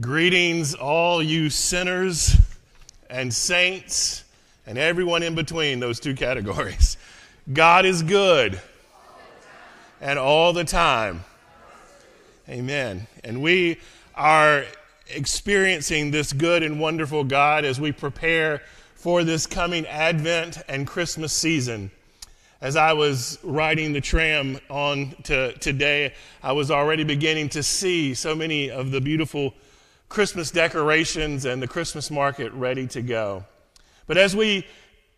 Greetings, all you sinners and saints and everyone in between those two categories. God is good and all the time. Amen. And we are experiencing this good and wonderful God as we prepare for this coming Advent and Christmas season. As I was riding the tram on to today, I was already beginning to see so many of the beautiful Christmas decorations and the Christmas market ready to go. But as we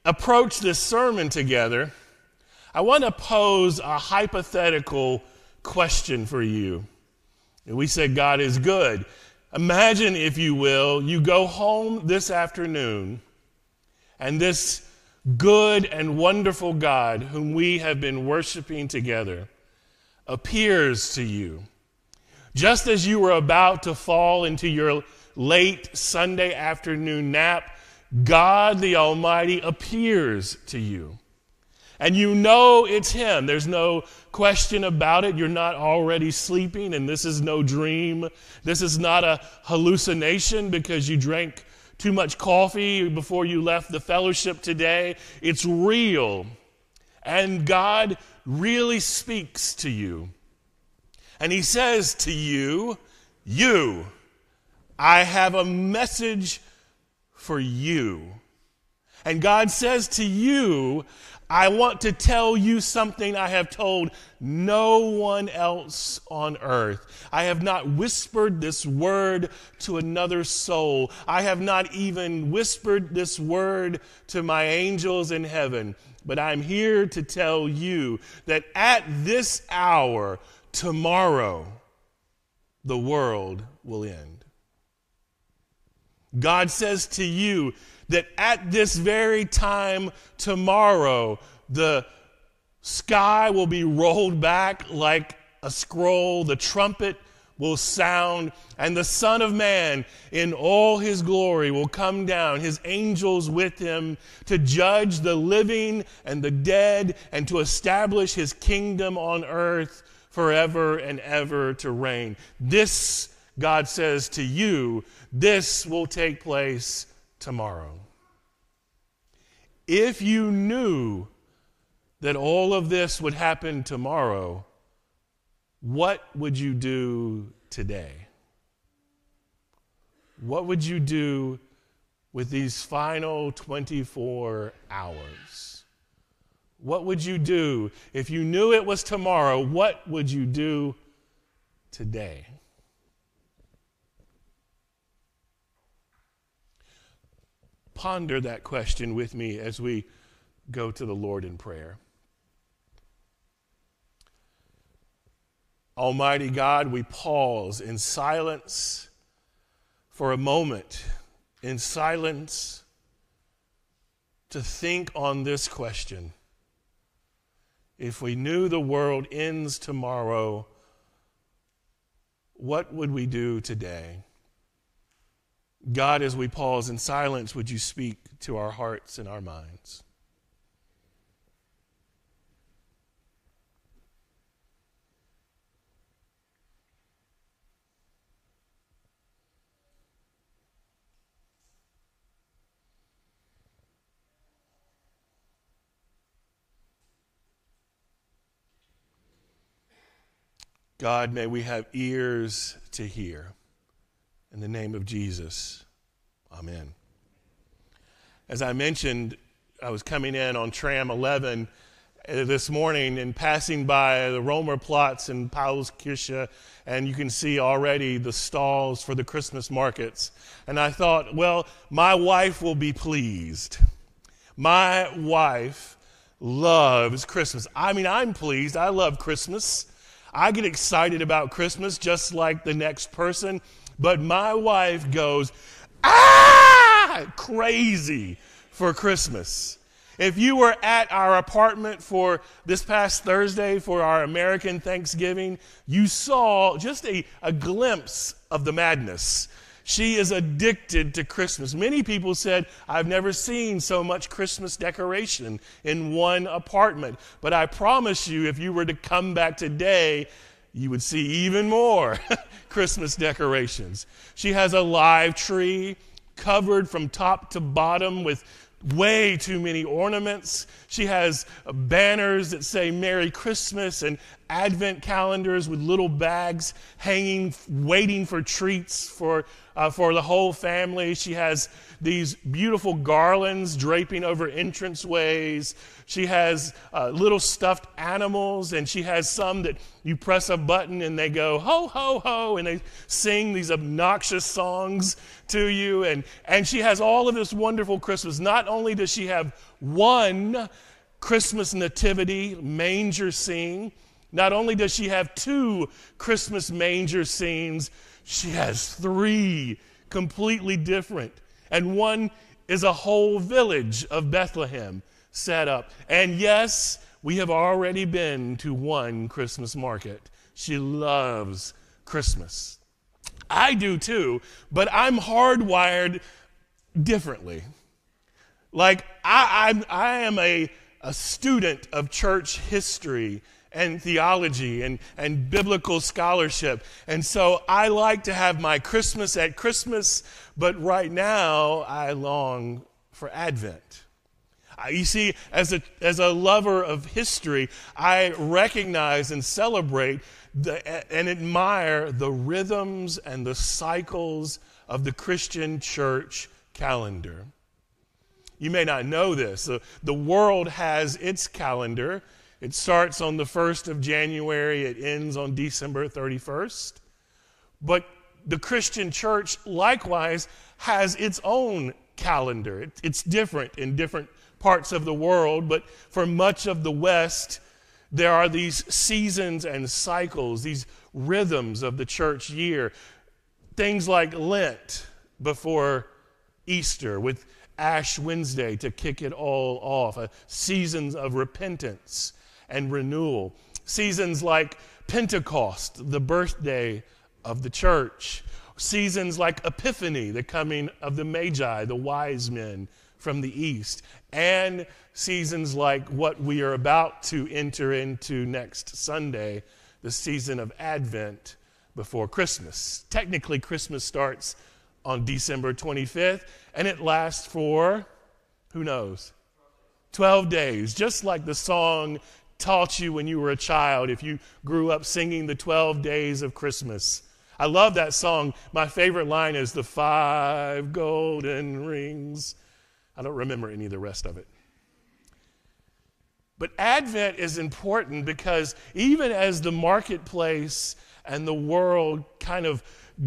approach this sermon together, I want to pose a hypothetical question for you. We said God is good. Imagine, if you will, you go home this afternoon and this good and wonderful God, whom we have been worshiping together, appears to you just as you were about to fall into your late Sunday afternoon nap, God the Almighty appears to you. And you know it's Him. There's no question about it. You're not already sleeping, and this is no dream. This is not a hallucination because you drank too much coffee before you left the fellowship today. It's real. And God really speaks to you. And he says to you, You, I have a message for you. And God says to you, I want to tell you something I have told no one else on earth. I have not whispered this word to another soul. I have not even whispered this word to my angels in heaven. But I'm here to tell you that at this hour, tomorrow the world will end. God says to you that at this very time tomorrow, the sky will be rolled back like a scroll, the trumpet will sound, and the Son of Man in all his glory will come down, his angels with him, to judge the living and the dead and to establish his kingdom on earth forever and ever to reign. This, God says to you, this will take place tomorrow. If you knew that all of this would happen tomorrow, what would you do today? What would you do with these final 24 hours? What would you do if you knew it was tomorrow? What would you do today? Ponder that question with me as we go to the Lord in prayer. Almighty God, we pause in silence for a moment, in silence to think on this question if we knew the world ends tomorrow, what would we do today? God, as we pause in silence, would you speak to our hearts and our minds? God, may we have ears to hear. In the name of Jesus, amen. As I mentioned, I was coming in on tram 11 uh, this morning and passing by the Romer Platz in Paulskirche, and you can see already the stalls for the Christmas markets. And I thought, well, my wife will be pleased. My wife loves Christmas. I mean, I'm pleased. I love Christmas. I get excited about Christmas just like the next person, but my wife goes, ah, crazy for Christmas. If you were at our apartment for this past Thursday for our American Thanksgiving, you saw just a, a glimpse of the madness she is addicted to Christmas. Many people said, I've never seen so much Christmas decoration in one apartment. But I promise you, if you were to come back today, you would see even more Christmas decorations. She has a live tree covered from top to bottom with way too many ornaments. She has banners that say Merry Christmas and advent calendars with little bags hanging, waiting for treats for, uh, for the whole family. She has these beautiful garlands draping over entranceways. She has uh, little stuffed animals, and she has some that you press a button and they go ho, ho, ho, and they sing these obnoxious songs to you. And, and she has all of this wonderful Christmas. Not only does she have one Christmas nativity manger scene, not only does she have two Christmas manger scenes, she has three completely different. And one is a whole village of Bethlehem set up. And yes, we have already been to one Christmas market. She loves Christmas. I do too, but I'm hardwired differently. Like, I, I, I am a, a student of church history and theology and, and biblical scholarship. And so I like to have my Christmas at Christmas, but right now I long for Advent. You see, as a, as a lover of history, I recognize and celebrate the, and admire the rhythms and the cycles of the Christian church calendar. You may not know this. The, the world has its calendar, it starts on the 1st of January, it ends on December 31st. But the Christian church likewise has its own calendar. It, it's different in different parts of the world, but for much of the West, there are these seasons and cycles, these rhythms of the church year. Things like Lent before Easter, with Ash Wednesday to kick it all off, a seasons of repentance and renewal. Seasons like Pentecost, the birthday of the church. Seasons like Epiphany, the coming of the Magi, the wise men from the east. And seasons like what we are about to enter into next Sunday, the season of Advent before Christmas. Technically, Christmas starts on December 25th, and it lasts for, who knows, 12 days, just like the song taught you when you were a child, if you grew up singing the 12 days of Christmas. I love that song. My favorite line is the five golden rings. I don't remember any of the rest of it. But Advent is important because even as the marketplace and the world kind of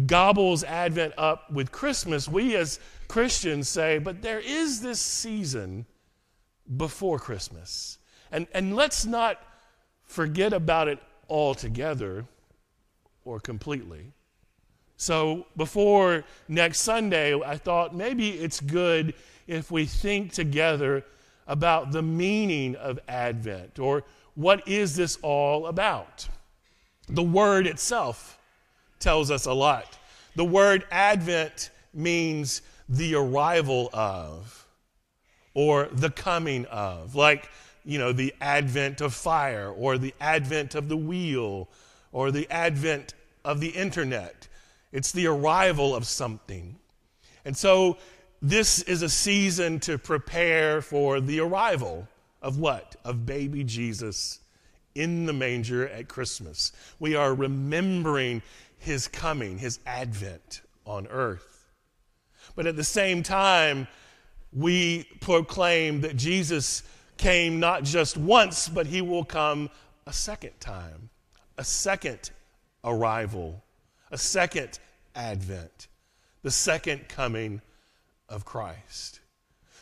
gobbles Advent up with Christmas, we as Christians say, but there is this season before Christmas. And, and let's not forget about it altogether or completely. So before next Sunday, I thought maybe it's good if we think together about the meaning of Advent or what is this all about? The word itself tells us a lot. The word Advent means the arrival of or the coming of. Like you know, the advent of fire or the advent of the wheel or the advent of the internet. It's the arrival of something. And so this is a season to prepare for the arrival of what? Of baby Jesus in the manger at Christmas. We are remembering his coming, his advent on earth. But at the same time, we proclaim that Jesus came not just once, but he will come a second time, a second arrival, a second advent, the second coming of Christ.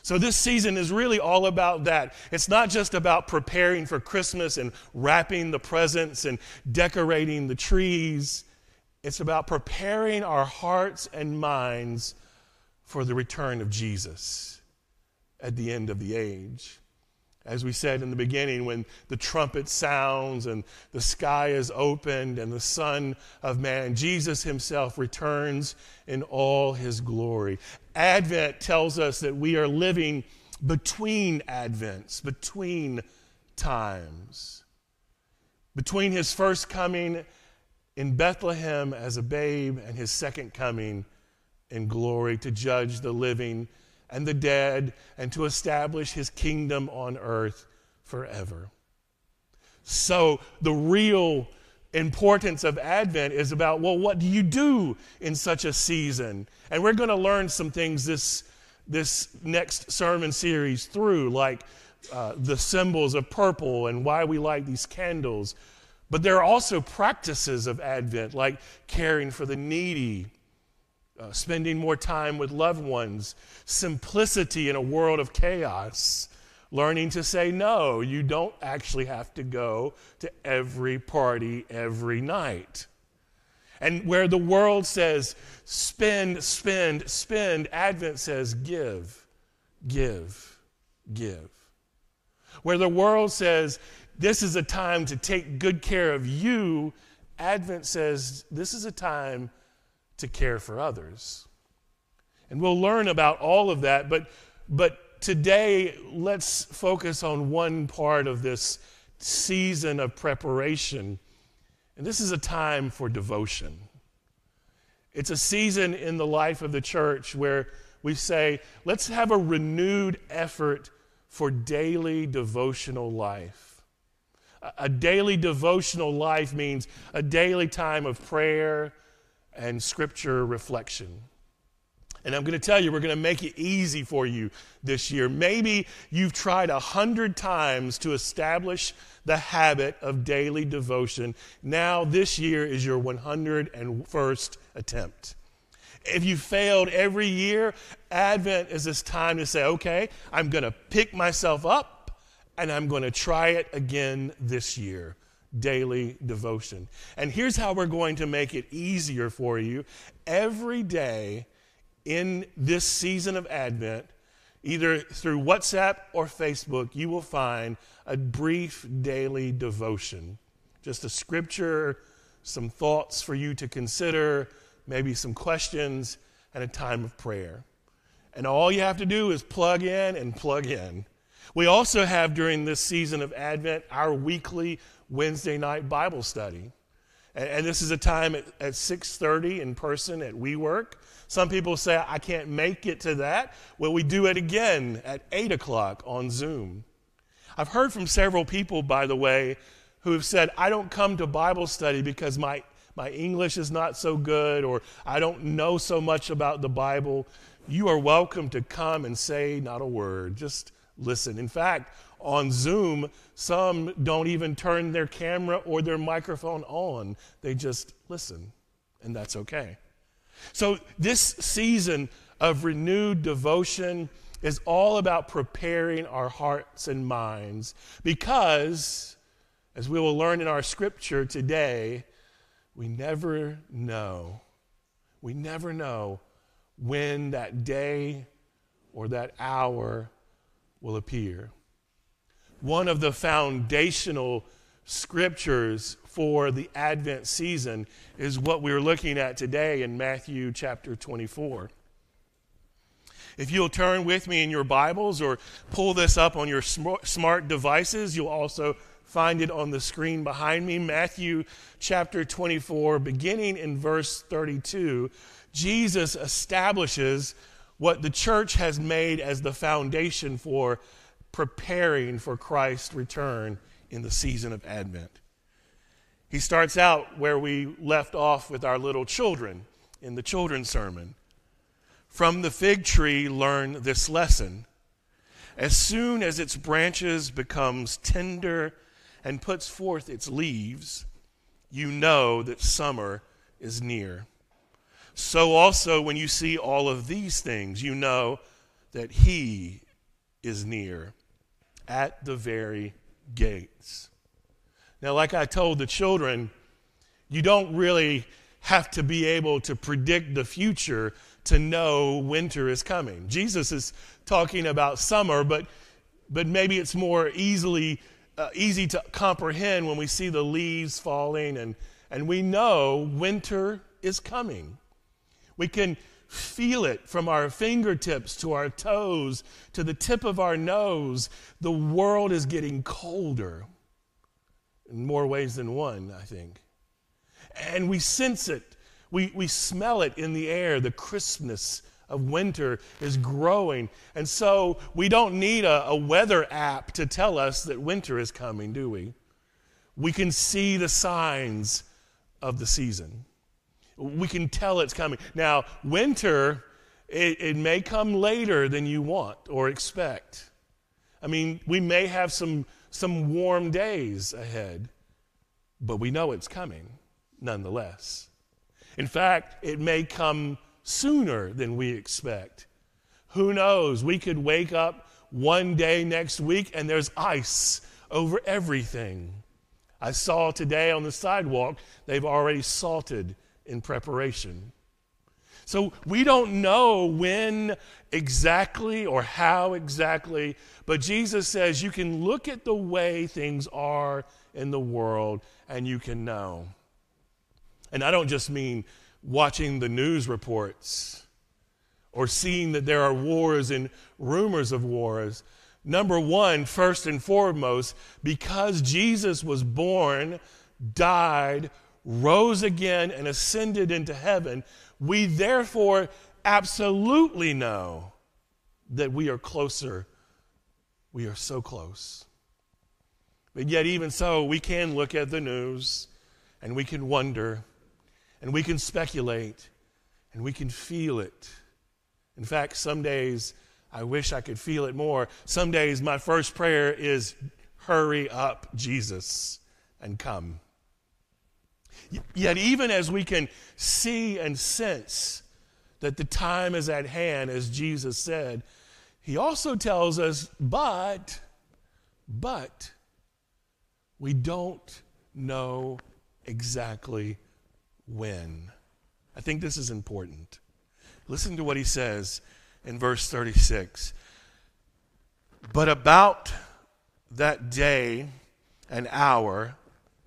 So, this season is really all about that. It's not just about preparing for Christmas and wrapping the presents and decorating the trees. It's about preparing our hearts and minds for the return of Jesus at the end of the age as we said in the beginning, when the trumpet sounds and the sky is opened and the Son of Man, Jesus himself, returns in all his glory. Advent tells us that we are living between Advents, between times, between his first coming in Bethlehem as a babe and his second coming in glory to judge the living and the dead and to establish his kingdom on earth forever. So, the real importance of Advent is about, well, what do you do in such a season? And we're going to learn some things this, this next sermon series through, like uh, the symbols of purple and why we light these candles. But there are also practices of Advent, like caring for the needy, uh, spending more time with loved ones, simplicity in a world of chaos, learning to say no. You don't actually have to go to every party every night. And where the world says spend, spend, spend, Advent says give, give, give. Where the world says this is a time to take good care of you, Advent says this is a time to care for others. And we'll learn about all of that, but, but today let's focus on one part of this season of preparation. And this is a time for devotion. It's a season in the life of the church where we say, let's have a renewed effort for daily devotional life. A daily devotional life means a daily time of prayer and scripture reflection. And I'm going to tell you, we're going to make it easy for you this year. Maybe you've tried a hundred times to establish the habit of daily devotion. Now, this year is your 101st attempt. If you failed every year, Advent is this time to say, okay, I'm going to pick myself up and I'm going to try it again this year daily devotion. And here's how we're going to make it easier for you. Every day in this season of Advent, either through WhatsApp or Facebook, you will find a brief daily devotion. Just a scripture, some thoughts for you to consider, maybe some questions, and a time of prayer. And all you have to do is plug in and plug in. We also have during this season of Advent our weekly Wednesday night Bible study. And, and this is a time at, at 6.30 in person at WeWork. Some people say, I can't make it to that. Well, we do it again at 8 o'clock on Zoom. I've heard from several people, by the way, who have said, I don't come to Bible study because my, my English is not so good or I don't know so much about the Bible. You are welcome to come and say not a word. Just listen. In fact, on Zoom, some don't even turn their camera or their microphone on, they just listen, and that's okay. So, this season of renewed devotion is all about preparing our hearts and minds because, as we will learn in our scripture today, we never know. We never know when that day or that hour will appear one of the foundational scriptures for the Advent season is what we're looking at today in Matthew chapter 24. If you'll turn with me in your Bibles or pull this up on your smart devices, you'll also find it on the screen behind me. Matthew chapter 24, beginning in verse 32, Jesus establishes what the church has made as the foundation for preparing for Christ's return in the season of Advent. He starts out where we left off with our little children in the children's sermon. From the fig tree, learn this lesson. As soon as its branches becomes tender and puts forth its leaves, you know that summer is near. So also when you see all of these things, you know that he is near at the very gates. Now, like I told the children, you don't really have to be able to predict the future to know winter is coming. Jesus is talking about summer, but, but maybe it's more easily uh, easy to comprehend when we see the leaves falling and, and we know winter is coming. We can feel it from our fingertips to our toes to the tip of our nose. The world is getting colder in more ways than one, I think. and we sense it. We, we smell it in the air. The crispness of winter is growing. And so we don't need a, a weather app to tell us that winter is coming, do we? We can see the signs of the season. We can tell it's coming. Now, winter, it, it may come later than you want or expect. I mean, we may have some, some warm days ahead, but we know it's coming nonetheless. In fact, it may come sooner than we expect. Who knows? We could wake up one day next week and there's ice over everything. I saw today on the sidewalk, they've already salted in preparation. So we don't know when exactly or how exactly, but Jesus says you can look at the way things are in the world and you can know. And I don't just mean watching the news reports or seeing that there are wars and rumors of wars. Number one, first and foremost, because Jesus was born, died, rose again, and ascended into heaven, we therefore absolutely know that we are closer. We are so close. But yet, even so, we can look at the news and we can wonder and we can speculate and we can feel it. In fact, some days I wish I could feel it more. Some days my first prayer is, Hurry up, Jesus, and come. Yet, even as we can see and sense that the time is at hand, as Jesus said, he also tells us, but, but, we don't know exactly when. I think this is important. Listen to what he says in verse 36. But about that day and hour,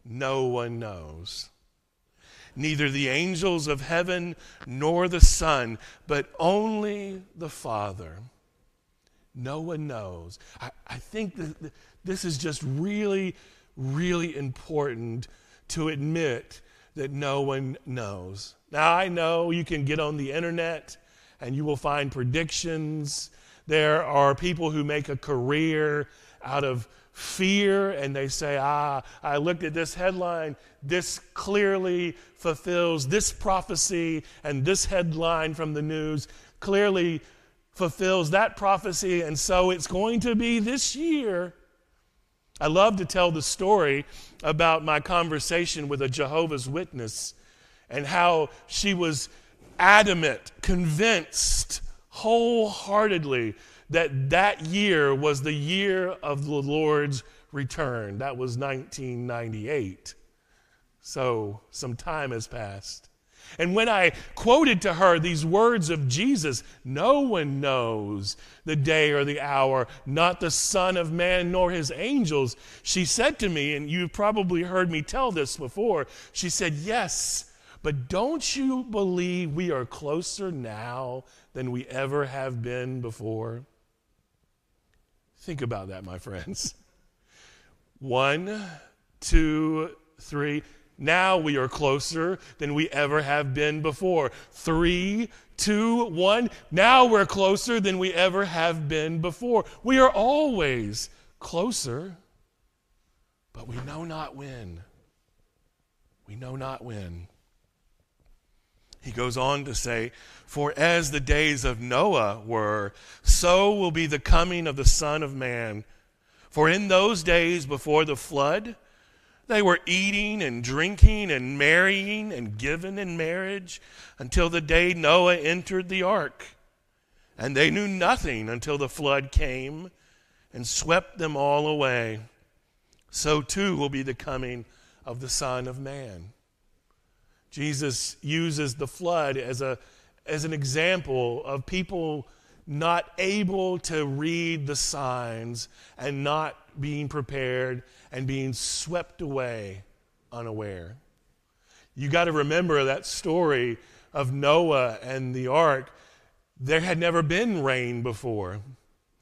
no one knows. Neither the angels of heaven nor the Son, but only the Father. No one knows. I, I think that this is just really, really important to admit that no one knows. Now, I know you can get on the internet and you will find predictions. There are people who make a career out of fear and they say, Ah, I looked at this headline. This clearly fulfills this prophecy, and this headline from the news clearly fulfills that prophecy, and so it's going to be this year. I love to tell the story about my conversation with a Jehovah's Witness and how she was adamant, convinced wholeheartedly that that year was the year of the Lord's return. That was 1998. So some time has passed. And when I quoted to her these words of Jesus, no one knows the day or the hour, not the Son of Man nor his angels, she said to me, and you've probably heard me tell this before, she said, Yes, but don't you believe we are closer now than we ever have been before? Think about that, my friends. One, two, three. Now we are closer than we ever have been before. Three, two, one. Now we're closer than we ever have been before. We are always closer, but we know not when. We know not when. He goes on to say, For as the days of Noah were, so will be the coming of the Son of Man. For in those days before the flood, they were eating and drinking and marrying and given in marriage until the day Noah entered the ark. And they knew nothing until the flood came and swept them all away. So too will be the coming of the Son of Man. Jesus uses the flood as, a, as an example of people not able to read the signs and not being prepared and being swept away unaware. You got to remember that story of Noah and the ark. There had never been rain before.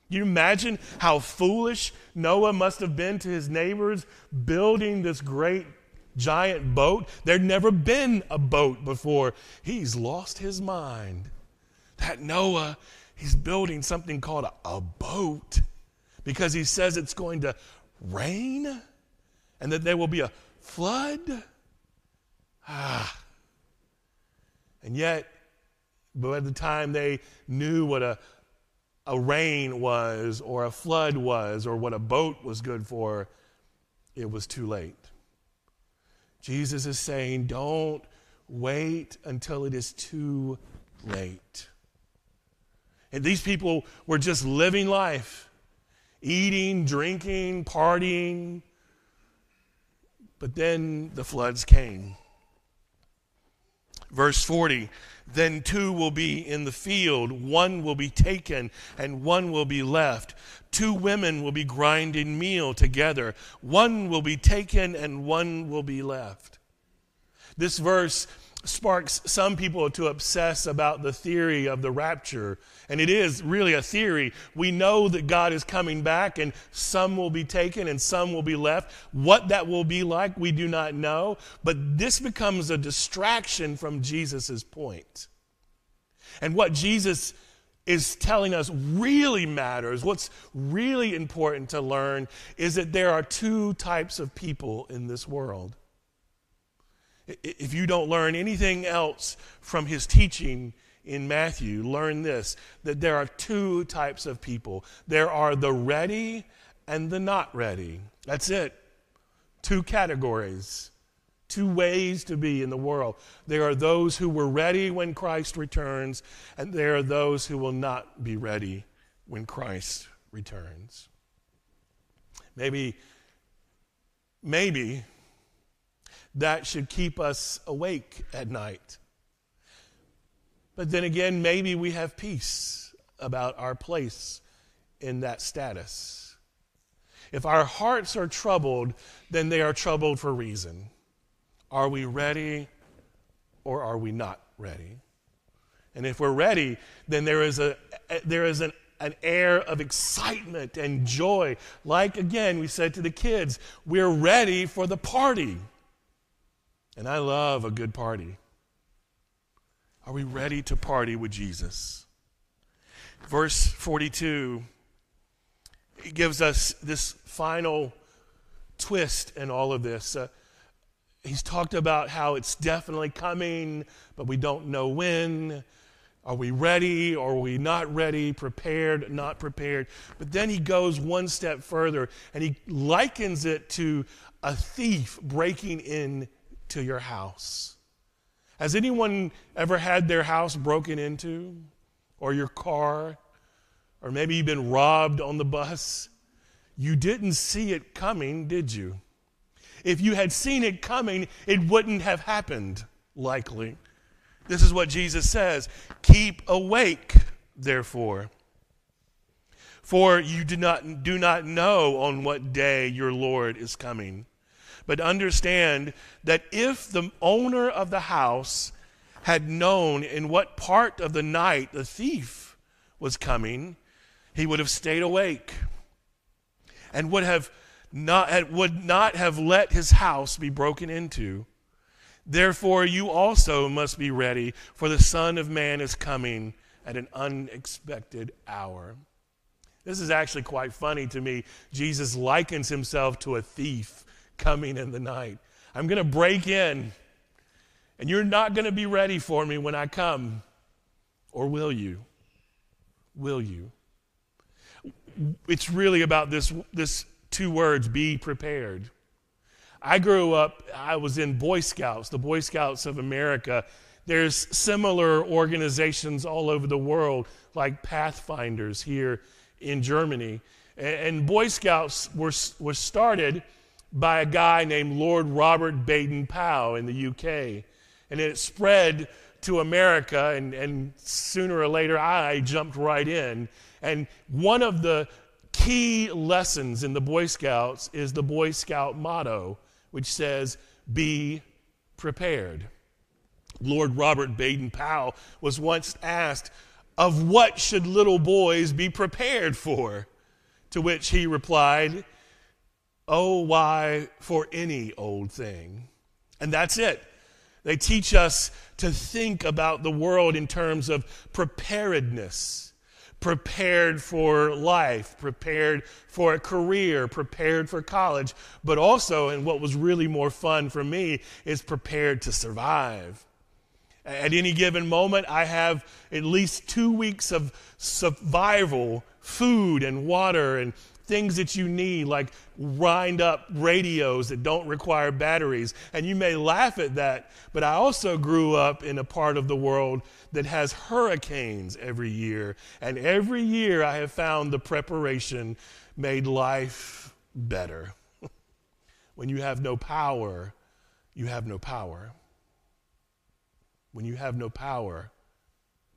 You imagine how foolish Noah must have been to his neighbors building this great giant boat. There'd never been a boat before. He's lost his mind. That Noah, he's building something called a, a boat because he says it's going to rain and that there will be a flood. Ah. And yet, by the time they knew what a, a rain was, or a flood was, or what a boat was good for, it was too late. Jesus is saying, don't wait until it is too late. And these people were just living life, eating, drinking, partying. But then the floods came. Verse 40 Then two will be in the field, one will be taken, and one will be left. Two women will be grinding meal together, one will be taken, and one will be left. This verse sparks some people to obsess about the theory of the rapture. And it is really a theory. We know that God is coming back and some will be taken and some will be left. What that will be like, we do not know. But this becomes a distraction from Jesus' point. And what Jesus is telling us really matters, what's really important to learn, is that there are two types of people in this world if you don't learn anything else from his teaching in Matthew, learn this that there are two types of people there are the ready and the not ready. That's it. Two categories, two ways to be in the world. There are those who were ready when Christ returns, and there are those who will not be ready when Christ returns. Maybe, maybe that should keep us awake at night. But then again, maybe we have peace about our place in that status. If our hearts are troubled, then they are troubled for reason. Are we ready or are we not ready? And if we're ready, then there is, a, there is an, an air of excitement and joy. Like again, we said to the kids, we're ready for the party. And I love a good party. Are we ready to party with Jesus? Verse 42 he gives us this final twist in all of this. Uh, he's talked about how it's definitely coming, but we don't know when. Are we ready? Or are we not ready? Prepared? Not prepared? But then he goes one step further and he likens it to a thief breaking in to your house. Has anyone ever had their house broken into, or your car, or maybe you've been robbed on the bus? You didn't see it coming, did you? If you had seen it coming, it wouldn't have happened, likely. This is what Jesus says Keep awake, therefore. For you do not, do not know on what day your Lord is coming. But understand that if the owner of the house had known in what part of the night the thief was coming, he would have stayed awake and would have not, would not have let his house be broken into. Therefore, you also must be ready, for the Son of Man is coming at an unexpected hour. This is actually quite funny to me. Jesus likens himself to a thief coming in the night. I'm going to break in, and you're not going to be ready for me when I come. Or will you? Will you? It's really about this, this two words be prepared. I grew up, I was in Boy Scouts, the Boy Scouts of America. There's similar organizations all over the world, like Pathfinders here in Germany. And Boy Scouts were, were started by a guy named Lord Robert Baden Powell in the UK. And it spread to America, and, and sooner or later I jumped right in. And one of the key lessons in the Boy Scouts is the Boy Scout motto, which says, Be prepared. Lord Robert Baden Powell was once asked, Of what should little boys be prepared for? To which he replied, Oh, why, for any old thing. And that's it. They teach us to think about the world in terms of preparedness prepared for life, prepared for a career, prepared for college, but also, and what was really more fun for me, is prepared to survive. At any given moment, I have at least two weeks of survival, food and water and things that you need, like wind up radios that don't require batteries. And you may laugh at that, but I also grew up in a part of the world that has hurricanes every year. And every year I have found the preparation made life better. when you have no power, you have no power. When you have no power,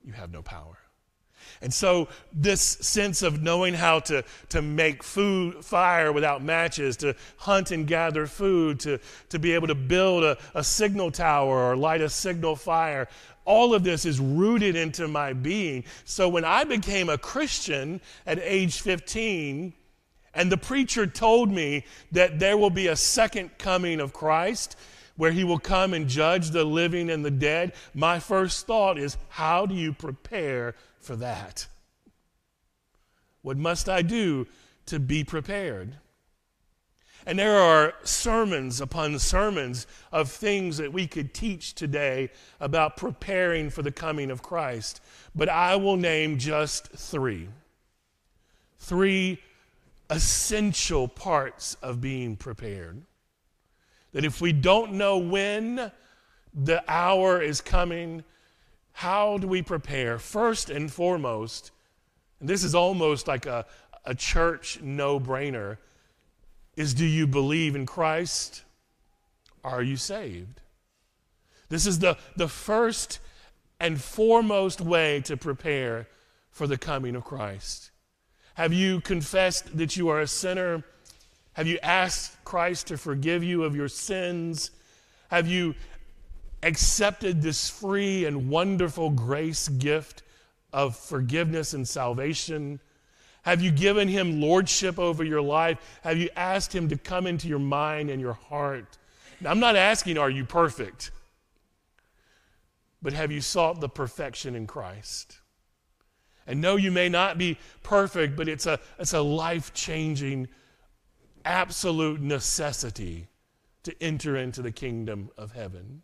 you have no power. And so, this sense of knowing how to, to make food, fire without matches, to hunt and gather food, to, to be able to build a, a signal tower or light a signal fire, all of this is rooted into my being. So, when I became a Christian at age 15, and the preacher told me that there will be a second coming of Christ, where he will come and judge the living and the dead, my first thought is, how do you prepare for that? What must I do to be prepared? And there are sermons upon sermons of things that we could teach today about preparing for the coming of Christ. But I will name just three. Three essential parts of being prepared. That if we don't know when the hour is coming, how do we prepare? First and foremost, and this is almost like a, a church no brainer, is do you believe in Christ? Are you saved? This is the, the first and foremost way to prepare for the coming of Christ. Have you confessed that you are a sinner? Have you asked Christ to forgive you of your sins? Have you accepted this free and wonderful grace gift of forgiveness and salvation? Have you given him lordship over your life? Have you asked him to come into your mind and your heart? Now, I'm not asking, are you perfect? But have you sought the perfection in Christ? And no, you may not be perfect, but it's a, it's a life changing, absolute necessity to enter into the kingdom of heaven.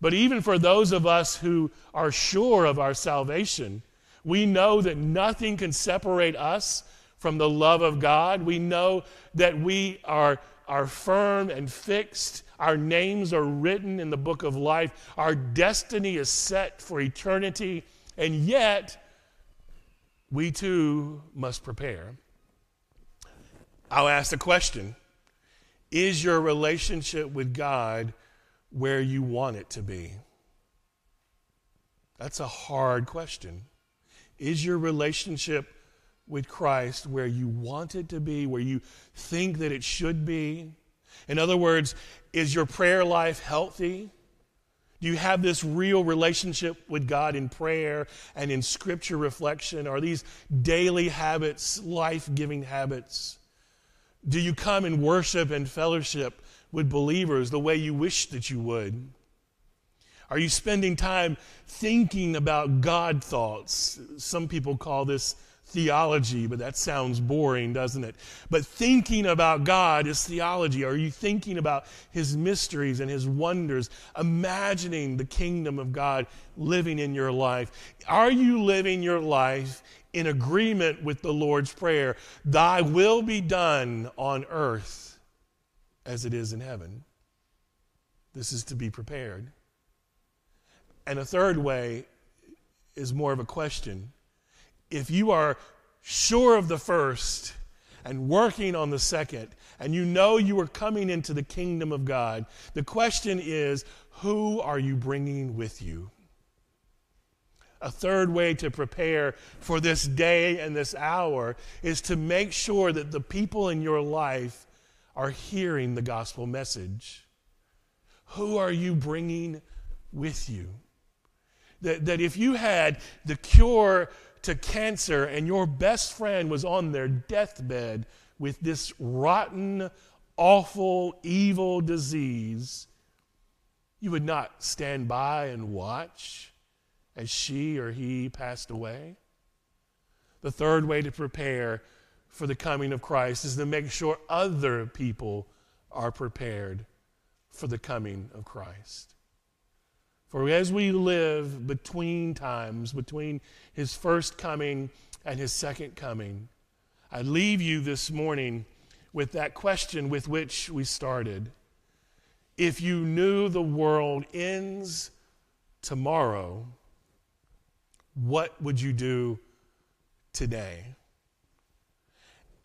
But even for those of us who are sure of our salvation, we know that nothing can separate us from the love of God. We know that we are, are firm and fixed. Our names are written in the book of life. Our destiny is set for eternity. And yet, we too must prepare. I'll ask the question Is your relationship with God where you want it to be? That's a hard question. Is your relationship with Christ where you want it to be, where you think that it should be? In other words, is your prayer life healthy? Do you have this real relationship with God in prayer and in scripture reflection? Are these daily habits life giving habits? Do you come and worship and fellowship with believers the way you wish that you would? Are you spending time thinking about God thoughts? Some people call this theology, but that sounds boring, doesn't it? But thinking about God is theology. Are you thinking about His mysteries and His wonders, imagining the kingdom of God living in your life? Are you living your life in agreement with the Lord's Prayer? Thy will be done on earth as it is in heaven. This is to be prepared. And a third way is more of a question if you are sure of the first and working on the second, and you know you are coming into the kingdom of God, the question is who are you bringing with you? A third way to prepare for this day and this hour is to make sure that the people in your life are hearing the gospel message. Who are you bringing with you? That, that if you had the cure to cancer and your best friend was on their deathbed with this rotten, awful, evil disease, You would not stand by and watch as she or he passed away. The third way to prepare for the coming of Christ is to make sure other people are prepared for the coming of Christ. For as we live between times, between his first coming and his second coming, I leave you this morning with that question with which we started. If you knew the world ends tomorrow, what would you do today?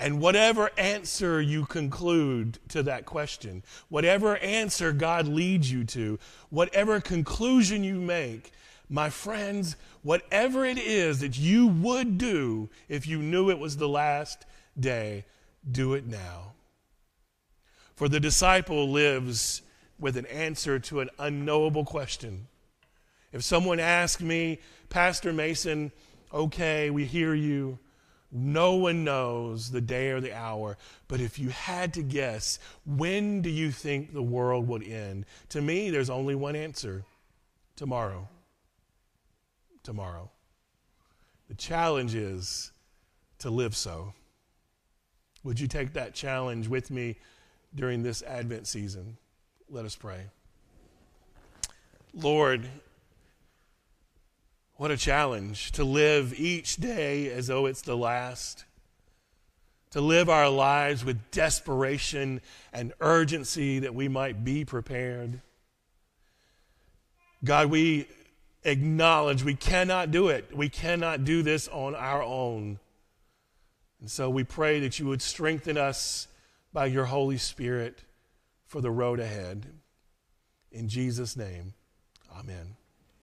And whatever answer you conclude to that question, whatever answer God leads you to, whatever conclusion you make, my friends, whatever it is that you would do if you knew it was the last day, do it now. For the disciple lives with an answer to an unknowable question. If someone asked me, Pastor Mason, okay, we hear you. No one knows the day or the hour, but if you had to guess, when do you think the world would end? To me, there's only one answer tomorrow. Tomorrow. The challenge is to live so. Would you take that challenge with me during this Advent season? Let us pray. Lord, what a challenge to live each day as though it's the last. To live our lives with desperation and urgency that we might be prepared. God, we acknowledge we cannot do it. We cannot do this on our own. And so we pray that you would strengthen us by your Holy Spirit for the road ahead. In Jesus' name, amen.